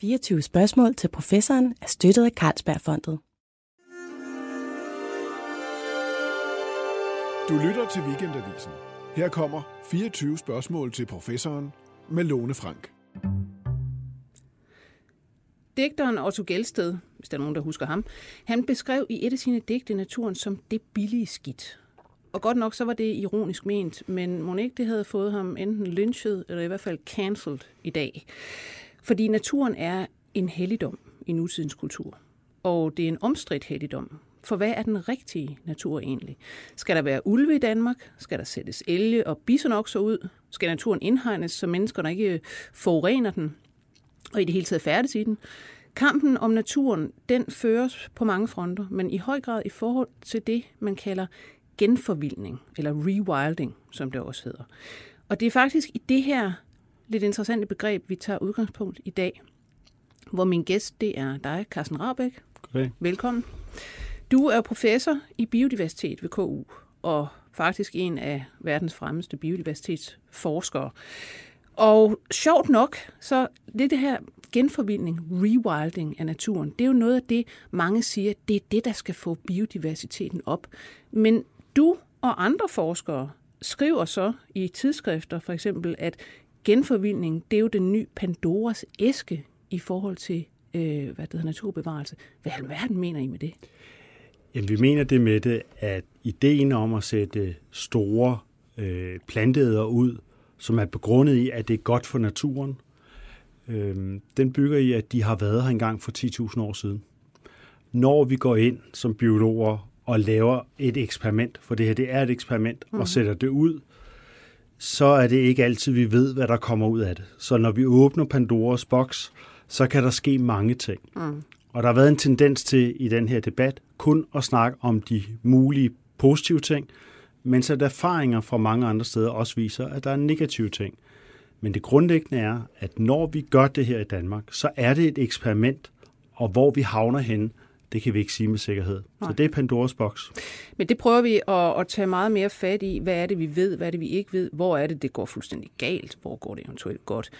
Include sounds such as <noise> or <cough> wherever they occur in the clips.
24 spørgsmål til professoren er støttet af Carlsbergfondet. Du lytter til Weekendavisen. Her kommer 24 spørgsmål til professoren med Lone Frank. Digteren Otto Gelsted, hvis der er nogen, der husker ham, han beskrev i et af sine digte naturen som det billige skidt. Og godt nok så var det ironisk ment, men må ikke det havde fået ham enten lynchet eller i hvert fald cancelled i dag. Fordi naturen er en helligdom i nutidens kultur. Og det er en omstridt helligdom. For hvad er den rigtige natur egentlig? Skal der være ulve i Danmark? Skal der sættes elge og bisonokser ud? Skal naturen indhegnes, så menneskerne ikke forurener den? Og i det hele taget færdes i den? Kampen om naturen, den føres på mange fronter, men i høj grad i forhold til det, man kalder genforvildning, eller rewilding, som det også hedder. Og det er faktisk i det her lidt interessante begreb, vi tager udgangspunkt i dag, hvor min gæst, det er dig, Carsten Rabeck. Okay. Velkommen. Du er professor i biodiversitet ved KU, og faktisk en af verdens fremmeste biodiversitetsforskere. Og sjovt nok, så det, det her genforvildning, rewilding af naturen, det er jo noget af det, mange siger, det er det, der skal få biodiversiteten op. Men du og andre forskere skriver så i tidsskrifter for eksempel, at genforvildning, det er jo den nye Pandoras æske i forhold til øh, hvad det hedder, naturbevarelse. Hvad i alverden mener I med det? Jamen, vi mener det med det, at ideen om at sætte store øh, planteder ud, som er begrundet i, at det er godt for naturen, øh, den bygger i, at de har været her engang for 10.000 år siden. Når vi går ind som biologer og laver et eksperiment, for det her det er et eksperiment, mm. og sætter det ud, så er det ikke altid, vi ved, hvad der kommer ud af det. Så når vi åbner Pandoras boks, så kan der ske mange ting. Mm. Og der har været en tendens til i den her debat kun at snakke om de mulige positive ting, mens at erfaringer fra mange andre steder også viser, at der er negative ting. Men det grundlæggende er, at når vi gør det her i Danmark, så er det et eksperiment, og hvor vi havner hen, det kan vi ikke sige med sikkerhed. Nej. Så det er Pandoras boks. Men det prøver vi at, at tage meget mere fat i. Hvad er det, vi ved? Hvad er det, vi ikke ved? Hvor er det, det går fuldstændig galt? Hvor går det eventuelt godt?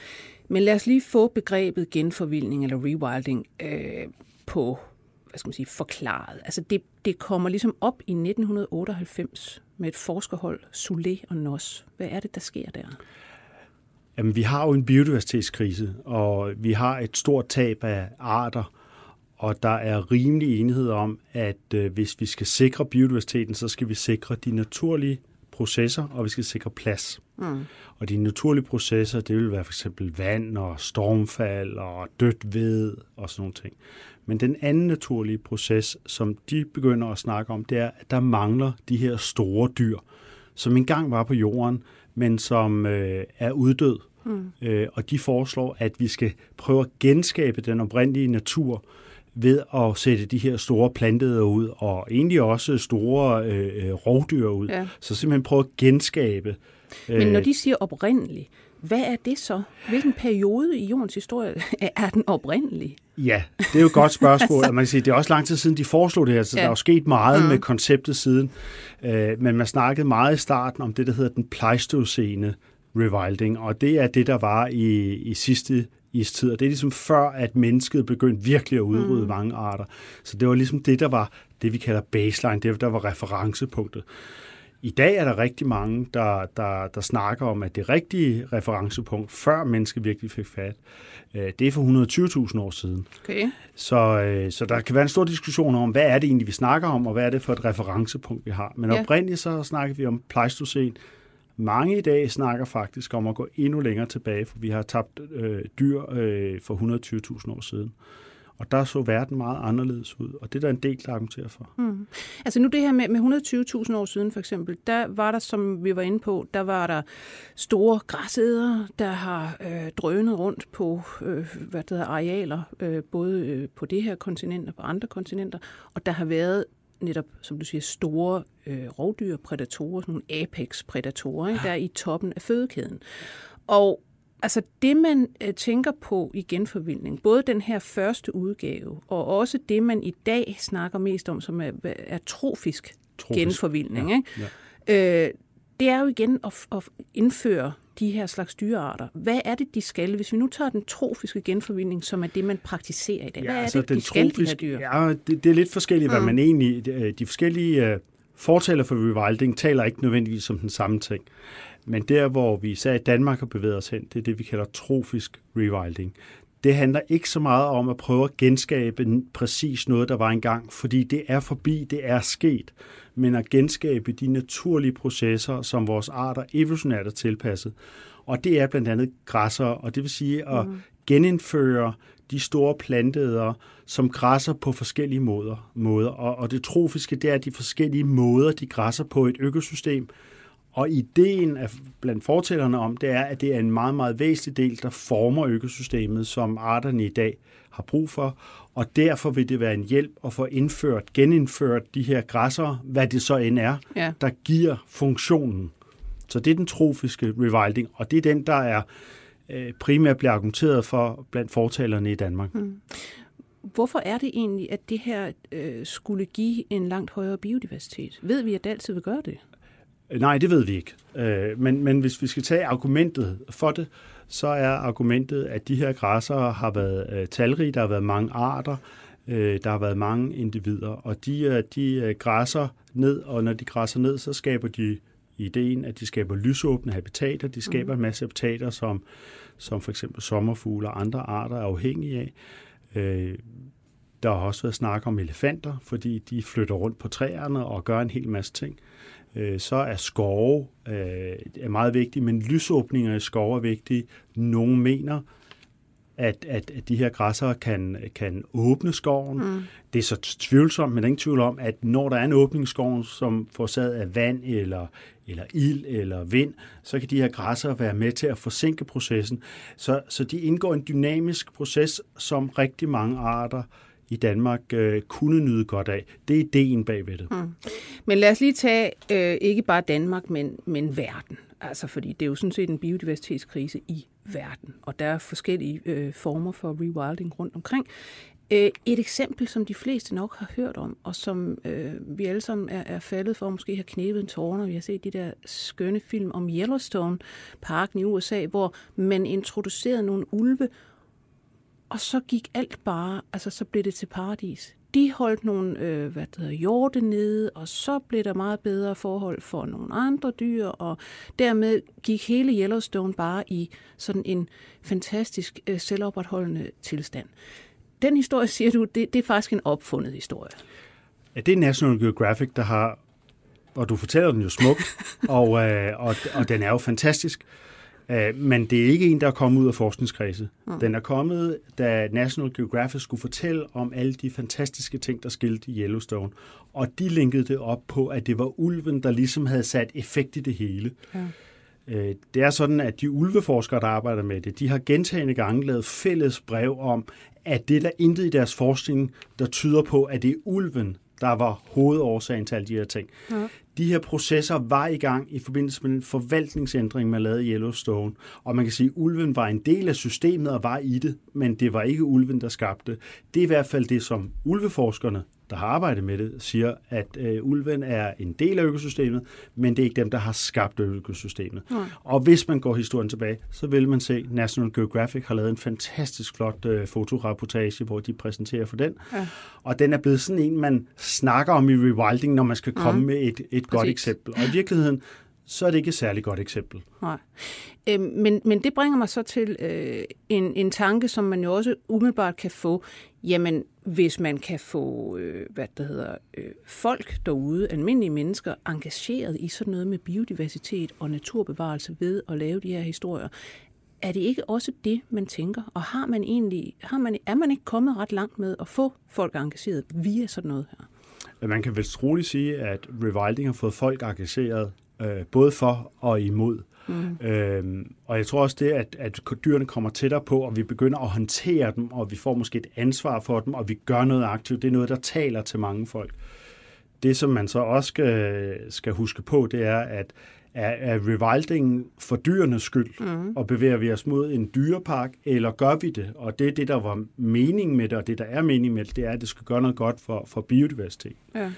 Men lad os lige få begrebet genforvildning eller rewilding øh, på hvad skal man sige, forklaret. Altså det, det kommer ligesom op i 1998 med et forskerhold, Soule og Nos. Hvad er det, der sker der? Jamen, vi har jo en biodiversitetskrise, og vi har et stort tab af arter, og der er rimelig enighed om, at øh, hvis vi skal sikre biodiversiteten, så skal vi sikre de naturlige processer, og vi skal sikre plads. Mm. Og de naturlige processer, det vil være for eksempel vand og stormfald og dødt ved og sådan nogle ting. Men den anden naturlige proces, som de begynder at snakke om, det er, at der mangler de her store dyr, som engang var på jorden, men som øh, er uddød. Mm. Øh, og de foreslår, at vi skal prøve at genskabe den oprindelige natur, ved at sætte de her store planteder ud, og egentlig også store øh, øh, rovdyr ud. Ja. Så simpelthen prøve at genskabe. Øh, Men når de siger oprindelig, hvad er det så? Hvilken periode i jordens historie <laughs> er den oprindelig? Ja, det er jo et godt spørgsmål, <laughs> og man kan sige, det er også lang tid siden, de foreslog det her, så ja. der er jo sket meget mm. med konceptet siden. Øh, men man snakkede meget i starten om det, der hedder den pleistocene rewilding, og det er det, der var i, i sidste istid. Og det er ligesom før, at mennesket begyndte virkelig at udrydde mm. mange arter. Så det var ligesom det, der var det, vi kalder baseline, det der var referencepunktet. I dag er der rigtig mange, der, der, der snakker om, at det rigtige referencepunkt, før mennesket virkelig fik fat, øh, det er for 120.000 år siden. Okay. Så, øh, så der kan være en stor diskussion om, hvad er det egentlig, vi snakker om, og hvad er det for et referencepunkt, vi har. Men ja. oprindeligt så snakker vi om pleistocen, mange i dag snakker faktisk om at gå endnu længere tilbage, for vi har tabt øh, dyr øh, for 120.000 år siden. Og der så verden meget anderledes ud, og det er der en del, der argumenterer for. Mm. Altså nu det her med, med 120.000 år siden for eksempel, der var der, som vi var inde på, der var der store græsæder, der har øh, drønet rundt på øh, hvad det hedder, arealer, øh, både øh, på det her kontinent og på andre kontinenter, og der har været netop, som du siger, store øh, rovdyr, prædatorer, sådan nogle apex-prædatorer, ja. der er i toppen af fødekæden. Og altså det, man øh, tænker på i genforvildning, både den her første udgave, og også det, man i dag snakker mest om, som er, er trofisk, trofisk. genforvildning, ja. Ikke? Ja. Øh, det er jo igen at, at indføre de her slags dyrearter. Hvad er det, de skal? Hvis vi nu tager den trofiske genforvildning, som er det, man praktiserer i dag. Hvad ja, altså er det, den de skal, trofisk, de her dyr? Ja, det, det er lidt forskelligt, mm. hvad man egentlig... De, de forskellige uh, fortaler for rewilding taler ikke nødvendigvis om den samme ting. Men der, hvor vi især i Danmark har bevæget os hen, det er det, vi kalder trofisk rewilding. Det handler ikke så meget om at prøve at genskabe præcis noget, der var engang, fordi det er forbi, det er sket, men at genskabe de naturlige processer, som vores arter evolutionært er tilpasset. Og det er blandt andet græsser, og det vil sige at mm. genindføre de store planteædere, som græsser på forskellige måder. måder. Og, og det trofiske, det er de forskellige måder, de græsser på et økosystem, og ideen af, blandt fortællerne om, det er, at det er en meget, meget væsentlig del, der former økosystemet, som arterne i dag har brug for. Og derfor vil det være en hjælp at få indført, genindført de her græsser, hvad det så end er, ja. der giver funktionen. Så det er den trofiske rewilding, og det er den, der er øh, primært bliver argumenteret for blandt fortalerne i Danmark. Mm. Hvorfor er det egentlig, at det her øh, skulle give en langt højere biodiversitet? Ved vi, at det altid vil gøre det? Nej, det ved vi ikke. Øh, men, men hvis vi skal tage argumentet for det, så er argumentet, at de her græsser har været øh, talrige, der har været mange arter, øh, der har været mange individer, og de, de græsser ned, og når de græsser ned, så skaber de ideen, at de skaber lysåbne habitater, de skaber en masse habitater, som, som for eksempel sommerfugle og andre arter er afhængige af. Der har også været snak om elefanter, fordi de flytter rundt på træerne og gør en hel masse ting. Øh, så er skove øh, er meget vigtige, men lysåbninger i skove er vigtige. Nogle mener, at, at, at de her græsser kan, kan åbne skoven. Mm. Det er så tvivlsomt, men er ingen tvivl om, at når der er en åbning i skoven, som forårsaget af vand eller, eller ild eller vind, så kan de her græsser være med til at forsinke processen. Så, så de indgår en dynamisk proces, som rigtig mange arter i Danmark øh, kunne nyde godt af. Det er ideen bagved det. Mm. Men lad os lige tage øh, ikke bare Danmark, men, men verden. Altså, fordi det er jo sådan set en biodiversitetskrise i verden, og der er forskellige øh, former for rewilding rundt omkring. Øh, et eksempel, som de fleste nok har hørt om, og som øh, vi alle sammen er, er faldet for, måske har knæbet en tårer, når vi har set de der skønne film om Yellowstone-parken i USA, hvor man introducerede nogle ulve, og så gik alt bare, altså så blev det til paradis. De holdt nogle øh, hvad det hedder, hjorte nede, og så blev der meget bedre forhold for nogle andre dyr, og dermed gik hele Yellowstone bare i sådan en fantastisk øh, selvopretholdende tilstand. Den historie, siger du, det, det er faktisk en opfundet historie. Ja, det er National Geographic, der har, og du fortæller den jo smukt, <laughs> og, øh, og, og den er jo fantastisk. Øh, men det er ikke en, der er kommet ud af forskningskredse. Mm. Den er kommet, da National Geographic skulle fortælle om alle de fantastiske ting, der skilte i Yellowstone. Og de linkede det op på, at det var ulven, der ligesom havde sat effekt i det hele. Ja. Øh, det er sådan, at de ulveforskere, der arbejder med det, de har gentagende gange lavet fælles brev om, at det er der intet i deres forskning, der tyder på, at det er ulven, der var hovedårsagen til alle de her ting. Ja. De her processer var i gang i forbindelse med den forvaltningsændring, man lavede i Yellowstone. Og man kan sige, at ulven var en del af systemet og var i det, men det var ikke ulven, der skabte. Det er i hvert fald det, som ulveforskerne der har arbejdet med det, siger, at øh, ulven er en del af økosystemet, men det er ikke dem, der har skabt økosystemet. Nej. Og hvis man går historien tilbage, så vil man se, at National Geographic har lavet en fantastisk flot øh, fotorapportage, hvor de præsenterer for den. Ja. Og den er blevet sådan en, man snakker om i rewilding, når man skal komme ja. med et, et godt eksempel. Og i virkeligheden, så er det ikke et særligt godt eksempel. Nej. Øh, men, men det bringer mig så til øh, en, en tanke, som man jo også umiddelbart kan få. Jamen, hvis man kan få øh, hvad det hedder, øh, folk derude, almindelige mennesker, engageret i sådan noget med biodiversitet og naturbevarelse ved at lave de her historier, er det ikke også det, man tænker? Og har man egentlig, har man, er man ikke kommet ret langt med at få folk engageret via sådan noget her? Man kan vel troligt sige, at rewilding har fået folk engageret øh, både for og imod. Mm. Øhm, og jeg tror også det, at, at dyrene kommer tættere på, og vi begynder at håndtere dem, og vi får måske et ansvar for dem, og vi gør noget aktivt. Det er noget, der taler til mange folk. Det, som man så også skal, skal huske på, det er, at, er, er rewilding for dyrenes skyld, mm. og bevæger vi os mod en dyrepark, eller gør vi det? Og det er det, der var meningen med det, og det, der er meningen med det, det er, at det skal gøre noget godt for, for biodiversitet. Ja.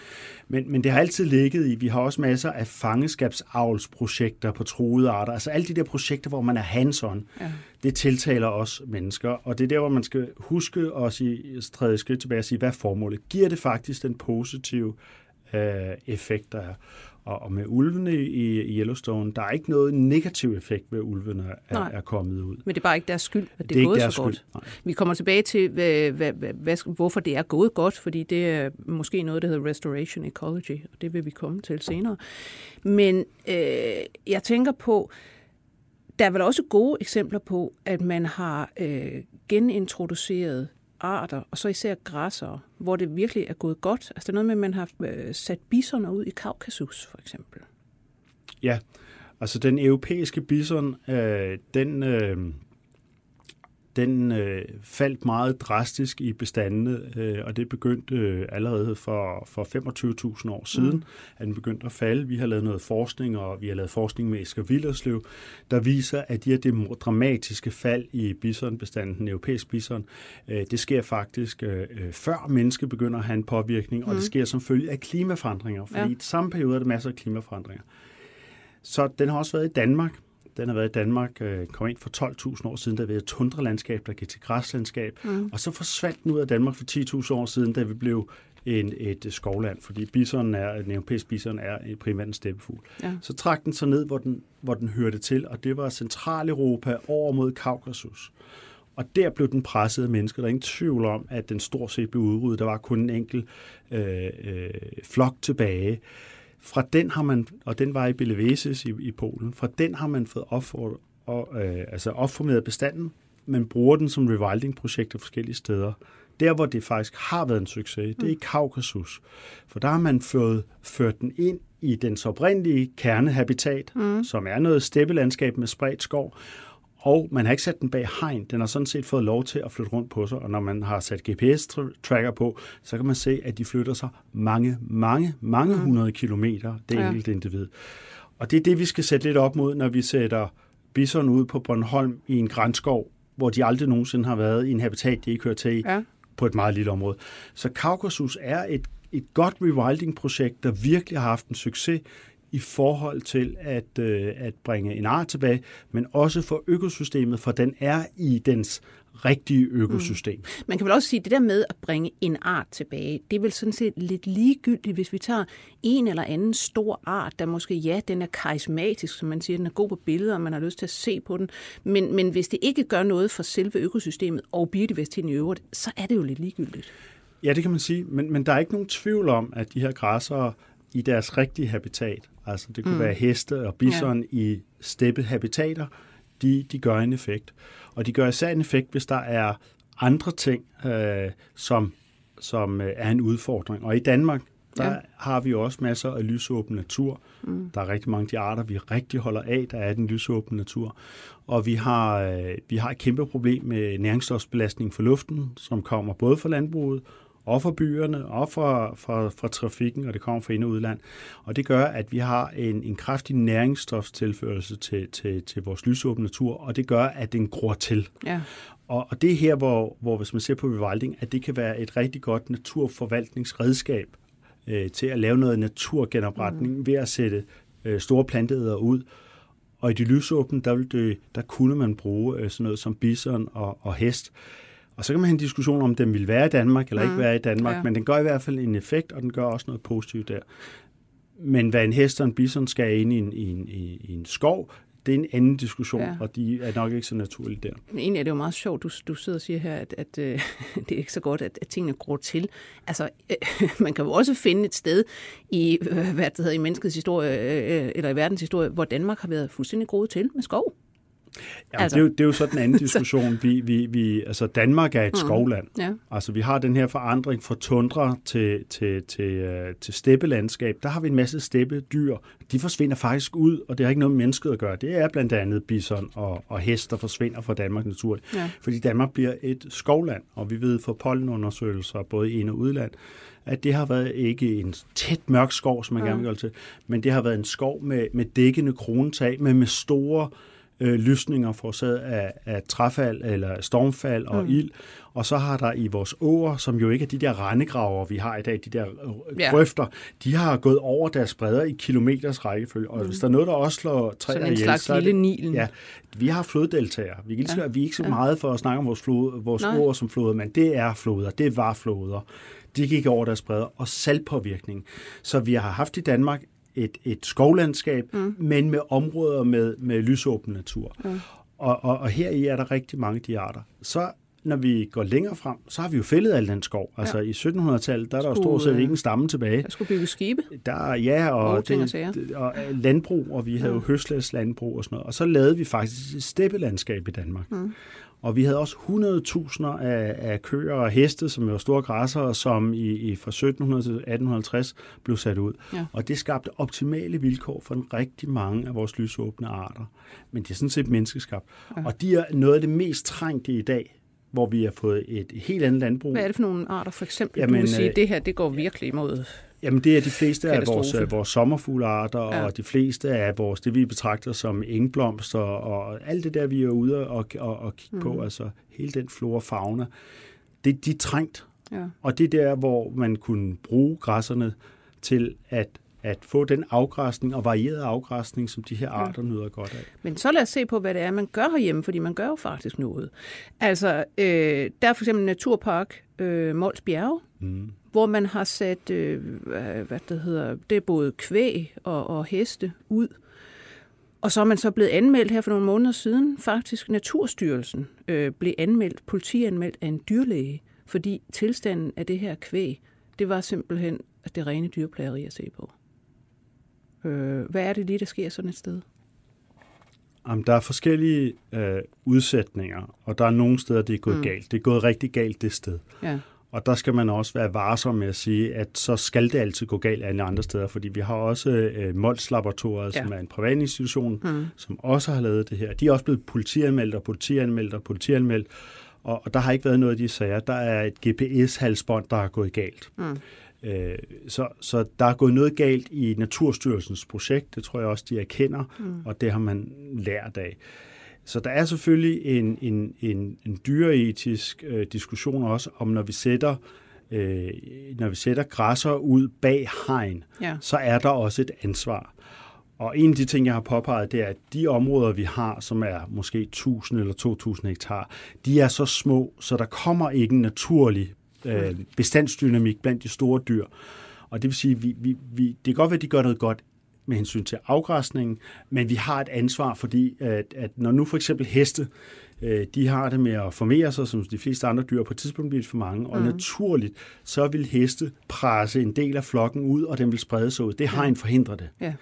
Men, men det har altid ligget i, vi har også masser af fangeskabsavlsprojekter på truede arter, altså alle de der projekter, hvor man er hands-on, ja. det tiltaler os mennesker, og det er der, hvor man skal huske at sige, træde skridt tilbage og sige, hvad er formålet? Giver det faktisk den positive øh, effekt, der er? Og, og med ulvene i, i Yellowstone, der er ikke noget negativ effekt ved, at ulvene er, er kommet ud. Men det er bare ikke deres skyld, at det, det er, gået så godt. Nej. Vi kommer tilbage til, hvad, hvad, hvad, hvorfor det er gået godt, fordi det er måske noget, der hedder restoration ecology, og det vil vi komme til senere. Men øh, jeg tænker på, der er vel også gode eksempler på, at man har øh, genintroduceret arter, og så især græsser, hvor det virkelig er gået godt. Altså det er noget med, at man har øh, sat bisoner ud i Kaukasus, for eksempel. Ja, altså den europæiske bison, øh, den, øh, den øh, faldt meget drastisk i bestandene, øh, og det begyndte øh, allerede for, for 25.000 år siden, mm. at den begyndte at falde. Vi har lavet noget forskning, og vi har lavet forskning med Esker Villerslev, der viser, at de her dramatiske fald i bisonbestanden, den europæiske bison, øh, det sker faktisk øh, øh, før mennesket begynder at have en påvirkning, mm. og det mm. sker som følge af klimaforandringer, fordi ja. i samme periode er der masser af klimaforandringer. Så den har også været i Danmark, den har været i Danmark, øh, kom ind for 12.000 år siden, der var et tundralandskab, der gik til græslandskab. Mm. Og så forsvandt den ud af Danmark for 10.000 år siden, da vi blev en, et skovland, fordi bison er, den europæiske bison er primært en steppefugl. Ja. Så trak den så ned, hvor den, hvor den hørte til, og det var Centraleuropa over mod Kaukasus. Og der blev den presset af mennesker. Der er ingen tvivl om, at den stort set blev udryddet. Der var kun en enkelt øh, øh, flok tilbage. Fra den har man, og den var i Beleveses i, i Polen, fra den har man fået opfor, og, øh, altså opformeret bestanden, men bruger den som rewilding-projekter forskellige steder. Der, hvor det faktisk har været en succes, det er i Kaukasus. For der har man fået, ført den ind i dens oprindelige kernehabitat, mm. som er noget steppelandskab med spredt skov, og man har ikke sat den bag hegn. Den har sådan set fået lov til at flytte rundt på sig, og når man har sat GPS-tracker på, så kan man se, at de flytter sig mange, mange, mange mm. hundrede kilometer, det ja. enkelte individ. Og det er det, vi skal sætte lidt op mod, når vi sætter bison ud på Bornholm i en grænskov, hvor de aldrig nogensinde har været i en habitat, de ikke hører til i, ja. på et meget lille område. Så Kaukasus er et, et godt rewilding-projekt, der virkelig har haft en succes i forhold til at, øh, at bringe en art tilbage, men også for økosystemet, for den er i dens rigtige økosystem. Mm. Man kan vel også sige, at det der med at bringe en art tilbage, det er vel sådan set lidt ligegyldigt, hvis vi tager en eller anden stor art, der måske, ja, den er karismatisk, som man siger, den er god på billeder, og man har lyst til at se på den, men, men hvis det ikke gør noget for selve økosystemet og biodiversiteten i øvrigt, så er det jo lidt ligegyldigt. Ja, det kan man sige, men, men der er ikke nogen tvivl om, at de her græsser i deres rigtige habitat, altså det kunne mm. være heste og bison ja. i steppehabitater, de, de gør en effekt. Og de gør især en effekt, hvis der er andre ting, øh, som, som øh, er en udfordring. Og i Danmark, der ja. har vi også masser af lysåben natur. Mm. Der er rigtig mange af de arter, vi rigtig holder af, der er den lysåben natur. Og vi har, øh, vi har et kæmpe problem med næringsstofsbelastning for luften, som kommer både fra landbruget og for byerne, og for, for, for trafikken, og det kommer fra ind- og udland. Og det gør, at vi har en, en kraftig næringsstofstilførelse til, til, til vores lysåbne natur, og det gør, at den gror til. Ja. Og, og det er her, hvor, hvor hvis man ser på rewilding, at det kan være et rigtig godt naturforvaltningsredskab øh, til at lave noget naturgenopretning mm. ved at sætte øh, store planteæder ud. Og i de lysåbne, der, det, der kunne man bruge øh, sådan noget som bison og, og hest. Og så kan man have en diskussion om, den vil være i Danmark eller mm. ikke være i Danmark, ja. men den gør i hvert fald en effekt, og den gør også noget positivt der. Men hvad en hest og en bison skal ind i en, i en, i en skov, det er en anden diskussion, ja. og de er nok ikke så naturlige der. Men egentlig er det jo meget sjovt, du, du sidder og siger her, at, at uh, <laughs> det er ikke så godt, at, at tingene gror til. Altså, uh, <laughs> man kan jo også finde et sted i, uh, hvad det hedder, i menneskets historie, uh, eller i verdens historie, hvor Danmark har været fuldstændig groet til med skov. Ja, altså. det, er jo, det er jo så den anden <laughs> diskussion. Vi, vi, vi, altså Danmark er et mm. skovland. Ja. Altså vi har den her forandring fra tundra til, til, til, uh, til steppelandskab. Der har vi en masse steppedyr. De forsvinder faktisk ud, og det har ikke noget med mennesket at gøre. Det er blandt andet bison og, og hest, der forsvinder fra Danmark naturligt. Ja. Fordi Danmark bliver et skovland, og vi ved fra pollenundersøgelser, både i ind- og udland, at det har været ikke en tæt mørk skov, som man ja. gerne vil gøre til, men det har været en skov med, med dækkende kronetag, men med store øh, lysninger forårsaget af, af træfald eller stormfald og mm. ild. Og så har der i vores åer, som jo ikke er de der rendegraver, vi har i dag, de der øh, Ja. grøfter, de har gået over deres bredder i kilometers rækkefølge. Og hvis der er noget, der også slår træer en ihjel, slags så er lille det, Nilen. Ja, vi har floddeltager. Vi, kan ja. Vi er ikke så meget for at snakke om vores, flod, vores Nej. åer som floder, men det er floder, det var floder. De gik over deres bredder, og saltpåvirkning. Så vi har haft i Danmark et, et skovlandskab, mm. men med områder med, med lysåben natur. Mm. Og, og, og heri er der rigtig mange af de arter. Så når vi går længere frem, så har vi jo fældet al den skov. Altså i 1700-tallet, der er der jo Skulle, stort set øh, ikke en stamme tilbage. Der skulle bygge skibe. Der, er- ja, og, Og det, og øh, landbrug, og vi havde jo høslæslandbrug og sådan noget. Og så lavede vi faktisk et steppelandskab i Danmark. Mm. Og vi havde også 100.000 af, af køer og heste, som var store græssere, som i, i fra 1700 til 1850 blev sat ud. Ja. Og det skabte optimale vilkår for en rigtig mange af vores lysåbne arter. Men det er sådan set menneskeskabt. Ja. Og de er noget af det mest trængte i dag, hvor vi har fået et helt andet landbrug. Hvad er det for nogle arter, for eksempel? Jamen, du vil sige, øh, det her, det går virkelig imod... Jamen det er de fleste af vores, øh, vores sommerfuglearter, ja. Ja. og de fleste af vores, det vi betragter som engblomster, og alt det der, vi er ude og, og, og kigge mm. på, altså hele den flora og fauna, det, de er trængt. Ja. Og det er der, hvor man kunne bruge græsserne til at, at få den afgræsning og varieret afgræsning, som de her arter nyder godt af. Men så lad os se på, hvad det er, man gør herhjemme, fordi man gør jo faktisk noget. Altså, øh, der er for eksempel Naturpark øh, Mols Bjerge, mm. Hvor man har sat, øh, hvad det hedder, det er både kvæg og, og heste ud. Og så er man så blevet anmeldt her for nogle måneder siden, faktisk Naturstyrelsen øh, blev anmeldt, politianmeldt af en dyrlæge, fordi tilstanden af det her kvæg, det var simpelthen at det rene dyrplageri at se på. Øh, hvad er det lige, der sker sådan et sted? Jamen, der er forskellige øh, udsætninger, og der er nogle steder, det er gået mm. galt. Det er gået rigtig galt det sted. Ja. Og der skal man også være varsom med at sige, at så skal det altid gå galt alle andre steder, fordi vi har også øh, Mols Laboratoriet, ja. som er en privat institution, mm. som også har lavet det her. De er også blevet politianmeldt og politianmeldt og politianmeldt, og, og der har ikke været noget af de sager. Der er et GPS-halsbånd, der har gået galt. Mm. Øh, så, så der er gået noget galt i Naturstyrelsens projekt, det tror jeg også, de erkender, mm. og det har man lært af. Så der er selvfølgelig en, en, en, en dyreetisk øh, diskussion også om, når vi sætter øh, når vi sætter græsser ud bag hegn, Ja. så er der også et ansvar. Og en af de ting, jeg har påpeget, det er, at de områder, vi har, som er måske 1000 eller 2000 hektar, de er så små, så der kommer ikke en naturlig øh, bestandsdynamik blandt de store dyr. Og det vil sige, vi, vi, vi, det kan godt være, at de gør noget godt med hensyn til afgræsningen, men vi har et ansvar, fordi at, at når nu for eksempel heste, øh, de har det med at formere sig, som de fleste andre dyr, på et tidspunkt bliver det for mange, og naturligt, så vil heste presse en del af flokken ud, og den vil sprede sig ud. Det har en forhindret det. Ja.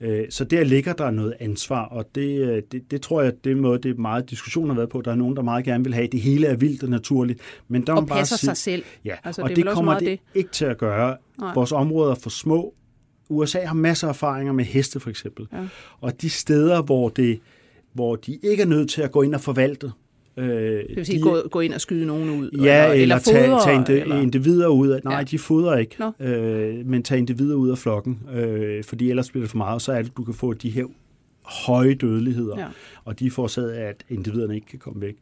Øh, Så der ligger der noget ansvar, og det, øh, det, det tror jeg, det måde, det er meget diskussion har været på. Der er nogen, der meget gerne vil have, at det hele er vildt og naturligt. Men der Og man bare passer sige, sig selv. Ja, Altså, og det det, kommer det, det. ikke til at gøre. Nej. Vores områder er for små. USA har masser af erfaringer med heste, for eksempel. Ja. Og de steder, hvor, det, hvor de ikke er nødt til at gå ind og forvalte, øh, Det vil sige, de, gå, gå ind og skyde nogen ud? Ja, eller, eller tage, fodre, tage indi- eller- individer ud af... Nej, Ja. de fodrer ikke, øh, men tage individer ud af flokken, øh, fordi ellers bliver det for meget, og så er det, du kan få de her høje dødeligheder, Ja. og de er forårsaget af, at individerne ikke kan komme væk.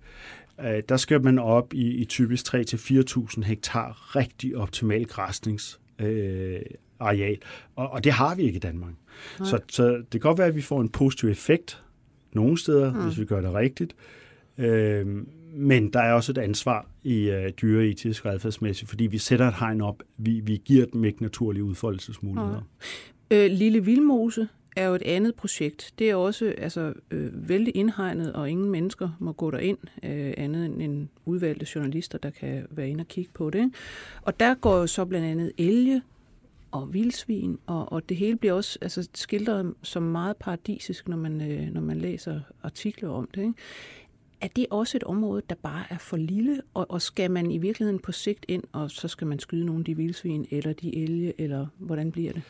Øh, der skal man op i, i typisk 3-4.000 hektar rigtig optimal græsnings øh, areal, og, og det har vi ikke i Danmark. Så, så det kan godt være, at vi får en positiv effekt nogle steder, mm. hvis vi gør det rigtigt, øh, men der er også et ansvar i øh, dyreetisk og adfærdsmæssigt, fordi vi sætter et hegn op, vi, vi giver dem ikke naturlige udfoldelsesmuligheder. Øh, Lille Vildmose er jo et andet projekt. Det er også altså, øh, vældig indhegnet, og ingen mennesker må gå derind, øh, andet end en udvalgte journalister, der kan være inde og kigge på det. ikke? Og der går jo så blandt andet elge, og vildsvin, og, og det hele bliver også altså, skildret som meget paradisisk, når man, øh, når man læser artikler om det. Ikke? Er det også et område, der bare er for lille, og, og skal man i virkeligheden på sigt ind, og så skal man skyde nogle af de vildsvin, eller de elge, eller hvordan bliver det?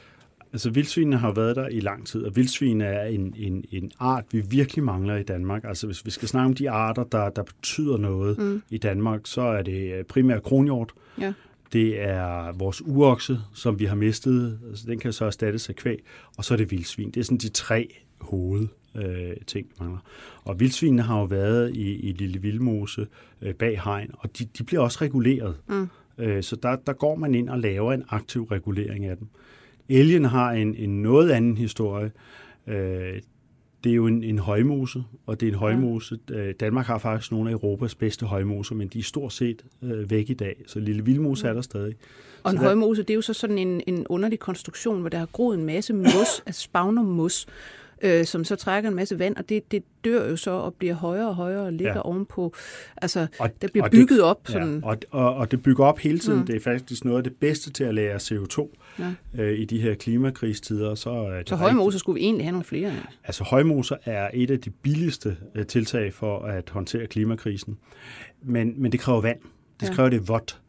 Altså vildsvinene har været der i lang tid, og vildsvin er en, en, en art, vi virkelig mangler i Danmark. Altså hvis vi skal snakke om de arter, der, der betyder noget mm. i Danmark, så er det primært kronhjort. Ja. Det er vores urokse, som vi har mistet. Altså, den kan så erstattes af kvæg. Og så er det vildsvin. Det er sådan de tre hoved øh, ting, vi mangler. Og vildsvinene har jo været i, i Lille Vildmose øh, bag hegn, og de, de bliver også reguleret. Mm. Øh, så der, der går man ind og laver en aktiv regulering af dem. Elgen har en, en noget anden historie. Øh, det er jo en, en højmose, og det er en højmose. Ja. Danmark har faktisk nogle af Europas bedste højmoser, men de er stort set øh, væk i dag, så lille vildmose er der stadig. Og en så højmose, det er jo så sådan en, en underlig konstruktion, hvor der har groet en masse mos, <coughs> altså spagnermos, øh, som så trækker en masse vand, og det, det dør jo så og bliver højere og højere og ligger ja. ovenpå. Altså, og, der bliver bygget det, op. Sådan. Ja, og, og, og det bygger op hele tiden. Mm. Det er faktisk noget af det bedste til at lære CO2 ja. øh, i de her klimakristider. Så, øh, så højmoser skulle vi egentlig have nogle flere af? Altså højmoser er et af de billigste øh, tiltag for at håndtere klimakrisen. Men, men det kræver vand. Det ja. kræver det vådt.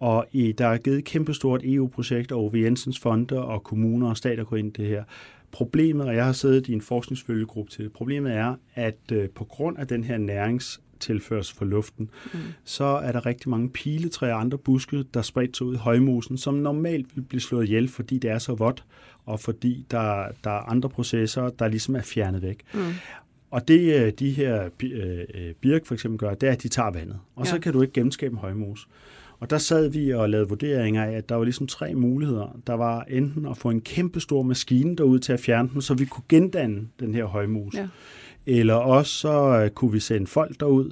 Og i, der er givet et kæmpestort EU-projekt, og Ove Jensens fonde og kommuner og stater går ind i det her. Problemet, og jeg har siddet i en forskningsfølgegruppe til det, problemet er, at øh, på grund af den her nærings tilføres for luften, mm. så er der rigtig mange piletræer og andre buske, der spredt sig ud i højmosen, som normalt vil blive slået ihjel, fordi det er så vådt, og fordi der, der er andre processer, der ligesom er fjernet væk. Mm. Og det øh, de her øh, øh, birk for eksempel gør, det er, at de tager vandet, og ja. så kan du ikke genskabe en højmose. Og der sad vi og lavede vurderinger af, at der var ligesom tre muligheder. Der var enten at få en kæmpe stor maskine derud til at fjerne den, så vi kunne gendanne den her højmus. Ja. Eller også så uh, kunne vi sende folk derud,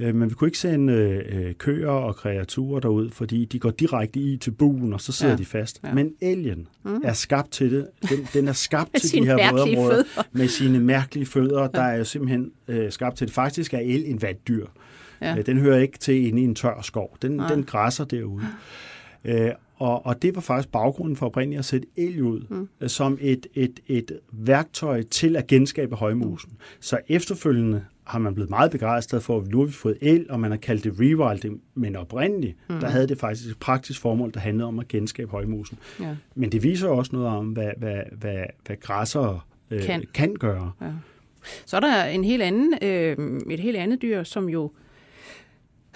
uh, men vi kunne ikke sende uh, køer og kreaturer derud, fordi de går direkte i til buen, og så sidder ja. de fast. Ja. Men elgen mm. er skabt til det. Den, den er skabt <laughs> til de her vådområder med sine mærkelige fødder, ja. der er jo simpelthen uh, skabt til det. Faktisk er el en vatdyr. Ja. Den hører ikke til inde i en tør skov. Den, den græsser derude. Øh, og, og det var faktisk baggrunden for oprindeligt at sætte el ud mm. Øh, som et, et, et værktøj til at genskabe højmusen. Så efterfølgende har man blevet meget begejstret for, at nu har vi fået el, og man har kaldt det rewilding, men oprindeligt, mm. der havde det faktisk et praktisk formål, der handlede om at genskabe højmusen. Ja. Men det viser også noget om, hvad, hvad, hvad, hvad græsser øh, kan. kan gøre. Ja. Så er der en helt anden, øh, et helt andet dyr, som jo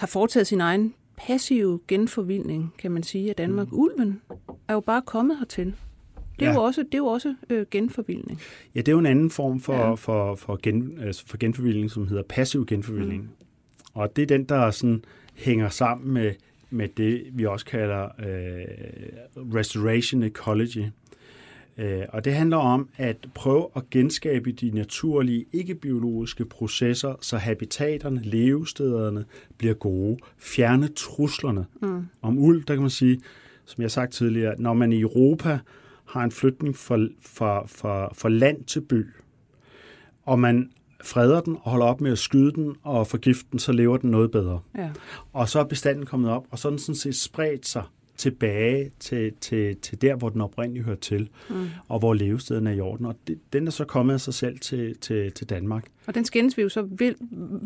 har foretaget sin egen passive genforvildning, kan man sige, af Danmark. Mm. Ulven er jo bare kommet hertil. Det er ja. jo også, det er jo også øh, genforvildning. Ja, det er jo en anden form for, ja. for, for, gen, altså for genforvildning, som hedder passiv genforvildning. Mm. Og det er den, der sådan hænger sammen med, med det, vi også kalder øh, restoration ecology. Øh, og det handler om at prøve at genskabe de naturlige, ikke-biologiske processer, så habitaterne, levestederne bliver gode. Fjerne truslerne. Mm. Om uld, der kan man sige, som jeg har sagt tidligere, når man i Europa har en flytning fra, fra, fra, fra land til by, og man freder den og holder op med at skyde den og forgifte den, så lever den noget bedre. Ja. Og så er bestanden kommet op, og så er den sådan set spredt sig tilbage til, til, til der, hvor den oprindeligt hører til, mm. og hvor levesteden er i orden. Og det, den er så kommet af sig selv til, til, til Danmark. Og den skændes vi jo så vil,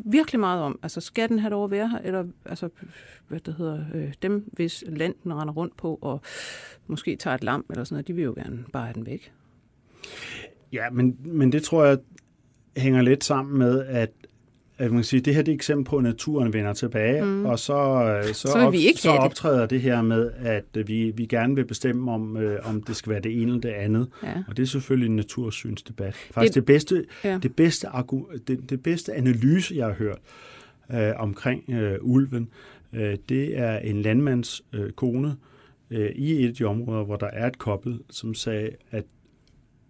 virkelig meget om. Altså, skal den have lov at være her? Eller altså, hvad det hedder, øh, dem, hvis land den render rundt på, og måske tager et lam eller sådan noget, de vil jo gerne bare have den væk. Ja, men, men det tror jeg hænger lidt sammen med, at at man kan sige, det her det er et eksempel på, at naturen vender tilbage, mm. og så, øh, så, så, op, vi ikke så optræder det. det her med, at vi, vi gerne vil bestemme, om, øh, om det skal være det ene eller det andet. Ja. Og det er selvfølgelig en natursynsdebat. Faktisk det, det, bedste, ja. det, bedste, det, det bedste analyse, jeg har hørt øh, omkring øh, ulven, øh, det er en landmands øh, kone øh, i et af de områder, hvor der er et kobbel, som sagde, at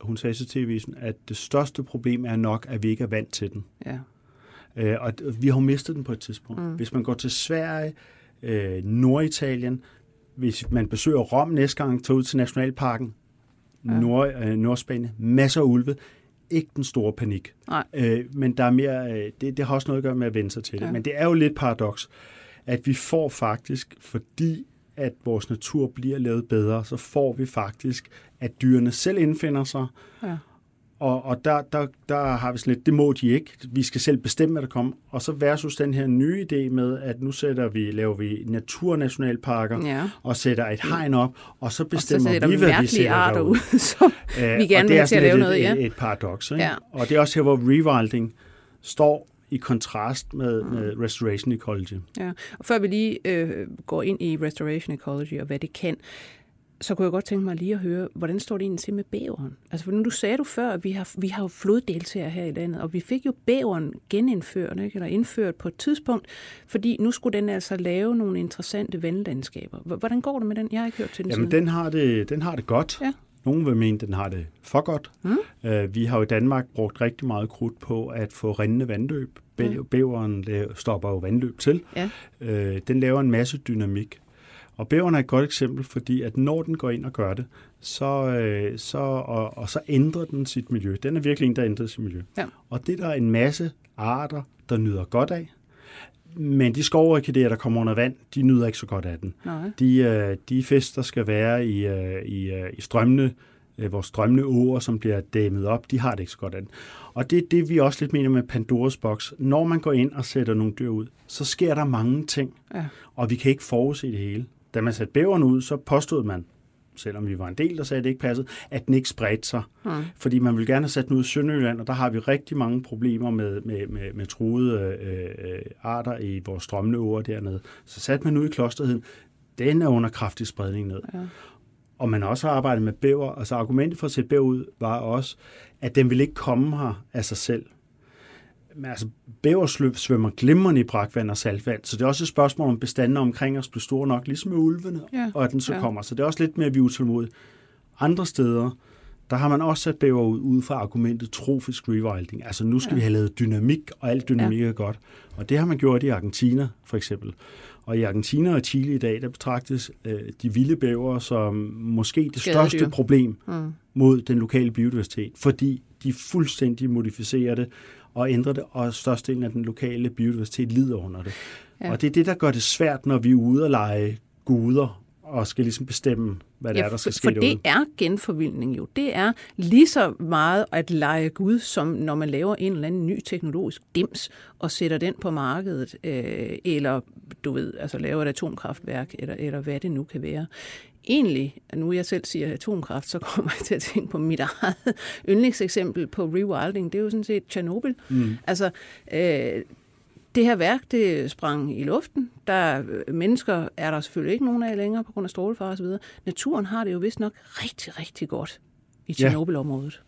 hun sagde til tv-visen, at det største problem er nok, at vi ikke er vant til den. Ja. Øh, og vi har jo mistet den på et tidspunkt. Mm. Hvis man går til Sverige, øh, Norditalien, hvis man besøger Rom næste gang, tager ud til Nationalparken, ja. Nord, øh, Nordspanien, masser af ulve, ikke den store panik. Nej. Øh, men der er mere, øh, det, det har også noget at gøre med at vende sig til det. Ja. Men det er jo lidt paradoks, at vi får faktisk, fordi at vores natur bliver lavet bedre, så får vi faktisk, at dyrene selv indfinder sig, Ja. Og, og der, der, der har vi sådan lidt, det må de ikke. Vi skal selv bestemme, at der kommer. Og så versus den her nye idé med, at nu sætter vi, laver vi naturnationalparker, Ja. og sætter et hegn op, og så Og så bestemmer vi, hvad vi sætter arter derud. ud, <laughs> som Øh, vi gerne det vil er til at lave lidt noget, ja. et, et paradoks. Ikke? Ja. Og det er også her, hvor rewilding står i kontrast med, med restoration ecology. Ja, og før vi lige øh, går ind i restoration ecology og hvad det kan, så kunne jeg godt tænke mig lige at høre, hvordan står det egentlig til med bæveren? Altså, nu du sagde du før, at vi har, vi har jo floddeltager her i landet, og vi fik jo bæveren genindført, ikke? eller indført på et tidspunkt, fordi nu skulle den altså lave nogle interessante vandlandskaber. Hvordan går det med den? Jeg har ikke hørt til den Jamen, siden. den har det, den har det godt. Ja. Nogle vil mene, den har det for godt. Mm. Øh, vi har jo i Danmark brugt rigtig meget krudt på at få rindende vandløb. Bæ- Bæveren la- stopper jo vandløb til. Ja. Øh, den laver en masse dynamik. Og bæveren er et godt eksempel, fordi at når den går ind og gør det, så, øh, så, og, og så ændrer den sit miljø. Den er virkelig en, der ændrer sit miljø. Ja. Og det er der en masse arter, der nyder godt af. Men de skovorkidéer, der kommer under vand, de nyder ikke så godt af den. Nej. De, øh, de fisk, der skal være i, øh, i, øh, i strømmene, øh, vores strømmende åer, som bliver dæmmet op, de har det ikke så godt af den. Og det er det, vi også lidt mener med Pandoras boks. Når man går ind og sætter nogle dyr ud, så sker der mange ting, Ja. og vi kan ikke forudse det hele. Da man satte bæveren ud, så påstod man, selvom vi var en del, der sagde, at det ikke passede, at den ikke spredte sig. Mm. Fordi man ville gerne have sat den ud i Sønderjylland, og der har vi rigtig mange problemer med, med, med, med truede øh, arter i vores strømmende åer dernede. Så satte man ud i klosterheden, den er under kraftig spredning ned. Ja. Og man har også arbejdet med bæver. Altså argumentet for at sætte bæver ud var også, at den ville ikke komme her af sig selv. Men altså, bæversløb svømmer glimrende i brakvand og saltvand, så det er også et spørgsmål om bestanden omkring os bliver store nok, ligesom med ulvene, Ja, og at den så ja. kommer. Så det er også lidt mere, vi er utålmodige. Andre steder, der har man også sat bæver ud, ud fra argumentet trofisk rewilding. Altså nu skal ja. vi have lavet dynamik, og alt dynamik ja. er godt. Og det har man gjort i Argentina, for eksempel. Og i Argentina og Chile i dag, der betragtes øh, de vilde bæver som måske det Skadedyr. største problem Mm. mod den lokale biodiversitet, fordi de fuldstændig modificerer det og ændrer det, og størstedelen af den lokale biodiversitet lider under det. Ja. Og det er det, der gør det svært, når vi er ude og lege guder, og skal ligesom bestemme, hvad det Ja, er, der skal ske for derude. det er genforvildning jo. Det er lige så meget at lege Gud, som når man laver en eller anden ny teknologisk dims og sætter den på markedet, øh, eller du ved, altså laver et atomkraftværk, eller, eller hvad det nu kan være. Egentlig, nu jeg selv siger atomkraft, så kommer jeg til at tænke på mit eget yndlingseksempel på rewilding. Det er jo sådan set Tjernobyl. Mm. Altså, øh, det her værk, det sprang i luften. Der er, øh, mennesker er der selvfølgelig ikke nogen af længere på grund af strålefare osv. Naturen har det jo vist nok rigtig, rigtig godt i Tjernobyl-området.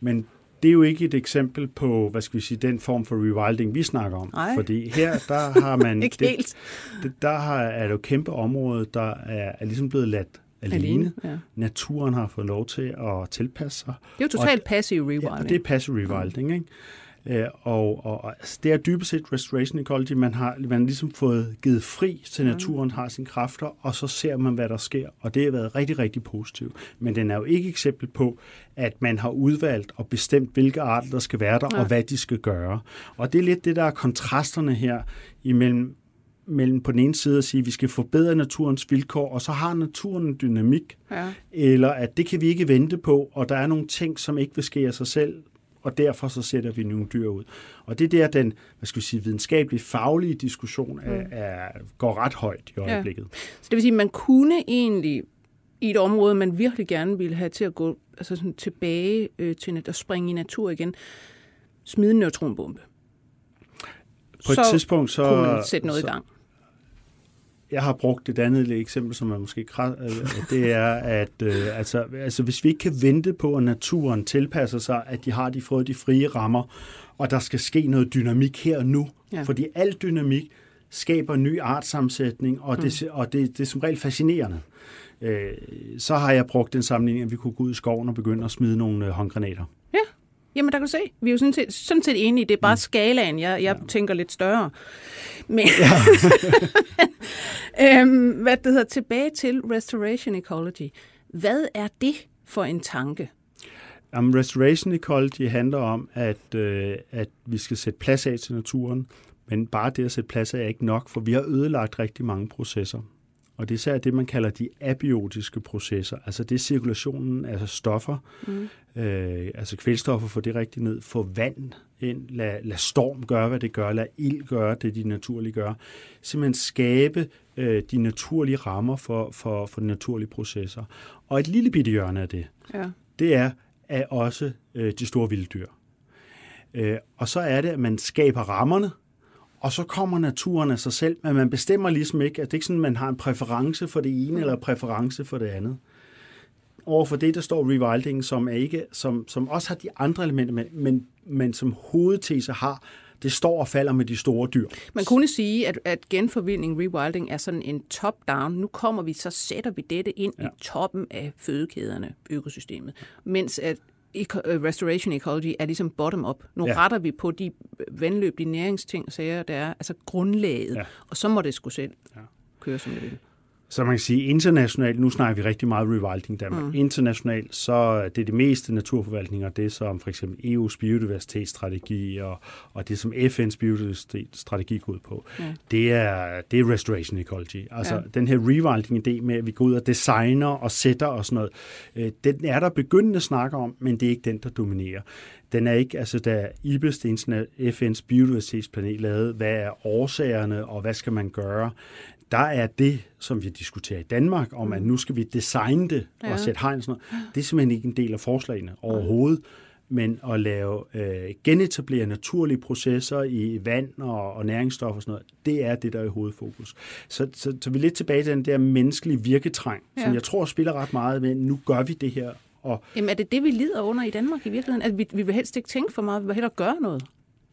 Men det er jo ikke et eksempel på, hvad skal vi sige, den form for rewilding, vi snakker om. Nej. Fordi her, der har man... <laughs> Ikke det, helt. Det, der har, er det jo kæmpe område, der er, er ligesom blevet ladt alene. Alene, ja. Naturen har fået lov til at tilpasse sig. Det er jo totalt passiv rewilding. Ja, og det er passive rewilding, ikke? Øh, og, og, altså, det er dybest set restoration ecology. Man har man har ligesom fået givet fri til naturen, har sine kræfter, og så ser man, hvad der sker. Og det har været rigtig, rigtig positivt. Men den er jo ikke et eksempel på, at man har udvalgt og bestemt, hvilke arter der skal være der, Nej. og hvad de skal gøre. Og det er lidt det, der er kontrasterne her imellem mellem på den ene side at sige, at vi skal forbedre naturens vilkår, og så har naturen en dynamik, Ja. eller at det kan vi ikke vente på, og der er nogle ting, som ikke vil ske af sig selv, og derfor så sætter vi nogle dyr ud. Og det er der, den hvad skal vi sige, videnskabelige, faglige diskussion er, er, går ret højt i øjeblikket. Så det vil sige, at man kunne egentlig i et område, man virkelig gerne ville have til at gå altså sådan tilbage øh, til at springe i natur igen, smide en neutronbombe. På et så tidspunkt så... kunne man sætte noget så, i gang. Jeg har brugt et andet eksempel, som er måske øh, det er, at øh, altså, altså, hvis vi ikke kan vente på, at naturen tilpasser sig, at de har de fået de frie rammer, og der skal ske noget dynamik her og nu, ja. fordi al dynamik skaber ny artsammensætning, og, det, Mm. og det, det er som regel fascinerende. Øh, så har jeg brugt den sammenligning, at vi kunne gå ud i skoven og begynde at smide nogle øh, håndgranater. Ja, jamen der kan du se. Vi er jo sådan set, sådan set enige. Det er bare mm. skalaen, jeg, jeg ja. tænker lidt større. Men, ja. <laughs> øhm, hvad det hedder, tilbage til restoration ecology. Hvad er det for en tanke? Um, restoration ecology handler om, at, øh, at vi skal sætte plads af til naturen, men bare det at sætte plads af er ikke nok, for vi har ødelagt rigtig mange processer. Og det er især det, man kalder de abiotiske processer, altså det er cirkulationen af stoffer, mm. øh, altså kvælstoffer, få det rigtigt ned, få vand ind, lad, lad storm gøre, hvad det gør, lad ild gøre det, de naturligt gør. Simpelthen skabe øh, de naturlige rammer for, for, for de naturlige processer. Og et lille bitte hjørne af det, ja. det er, er også øh, de store vilddyr. Øh, og så er det, at man skaber rammerne, og så kommer naturen af sig selv, men man bestemmer ligesom ikke, at det ikke sådan, at man har en præference for det ene eller præference for det andet. Overfor det, der står rewilding, som, er ikke, som, som også har de andre elementer med, men, men som hovedtese har, det står og falder med de store dyr. Man kunne sige, at, at genforvildning, rewilding, er sådan en top-down. Nu kommer vi, så sætter vi dette ind ja. i toppen af fødekæderne, økosystemet. Mens at restoration ecology er ligesom bottom-up. Nu ja. retter vi på de vandløb, de næringsting sager, der er, altså grundlaget, ja. og så må det sgu selv ja. køre, som det vil. Så man kan sige, internationalt, nu snakker vi rigtig meget rewilding i Danmark. Mm. Internationalt, så er det det meste naturforvaltninger, det som for eksempel EU's biodiversitetsstrategi og, og det som FN's biodiversitetsstrategi går ud på, ja. det, er, det er restoration ecology. Altså ja. den her rewilding-idé med, at vi går ud og designer og sætter og sådan noget, øh, den er der begyndende at snakke om, men det er ikke den, der dominerer. Den er ikke, altså da IBES, det FN's biodiversitetspanel, lavede, hvad er årsagerne, og hvad skal man gøre, der er det, som vi diskuterer i Danmark, om at nu skal vi designe det og ja. sætte hegn sådan noget, det er simpelthen ikke en del af forslagene overhovedet. Men at lave øh, genetablere naturlige processer i vand og, og næringsstoffer og sådan noget, det er det, der er i hovedfokus. Så, så, så vi er lidt tilbage til den der menneskelige virketræng, ja. som jeg tror spiller ret meget med, nu gør vi det her. Og, Jamen er det det, vi lider under i Danmark i virkeligheden? At vi, vi vil helst ikke tænke for meget, vi vil hellere gøre noget?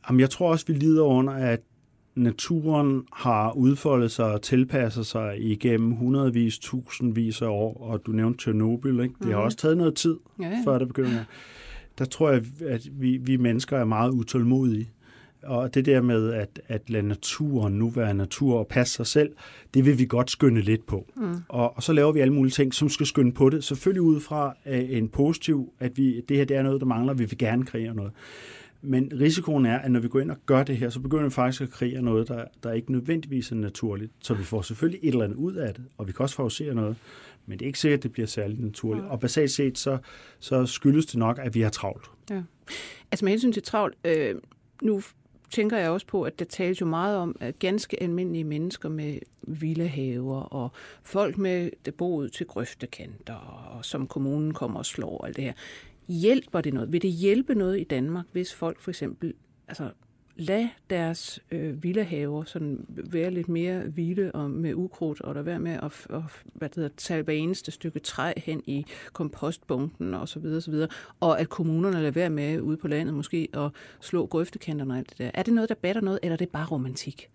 Jamen jeg tror også, vi lider under, at naturen har udfoldet sig og tilpasset sig igennem hundredvis, tusindvis af år, og du nævnte Tjernobyl, ikke? det har mm. også taget noget tid, ja, ja. før det begynder. Der tror jeg, at vi, vi mennesker er meget utålmodige. Og det der med at, at lade naturen nu være natur og passe sig selv, det vil vi godt skynde lidt på. Mm. Og, og så laver vi alle mulige ting, som skal skynde på det. Selvfølgelig ud fra uh, en positiv, at vi, det her det er noget, der mangler, vi vil gerne kreere noget. Men risikoen er, at når vi går ind og gør det her, så begynder vi faktisk at kreere noget, der, der ikke nødvendigvis er naturligt. Så vi får selvfølgelig et eller andet ud af det, og vi kan også favorisere noget, men det er ikke sikkert, at det bliver særligt naturligt. Og basalt set, så, så skyldes det nok, at vi har travlt. Ja. Altså med hensyn til travlt, øh, nu tænker jeg også på, at der tales jo meget om at ganske almindelige mennesker med villahaver og folk med det boet til grøftekanter, og som kommunen kommer og slår og alt det her. Hjælper det noget? Vil det hjælpe noget i Danmark, hvis folk for eksempel altså, lad deres øh, villahaver sådan være lidt mere vilde og med ukrudt, og der være med at, at hvad det hedder, tage hver eneste stykke træ hen i kompostbunken og så videre, så videre, og at kommunerne lader være med ude på landet måske at slå grøftekanterne og alt det der. Er det noget, der batter noget, eller er det bare romantik?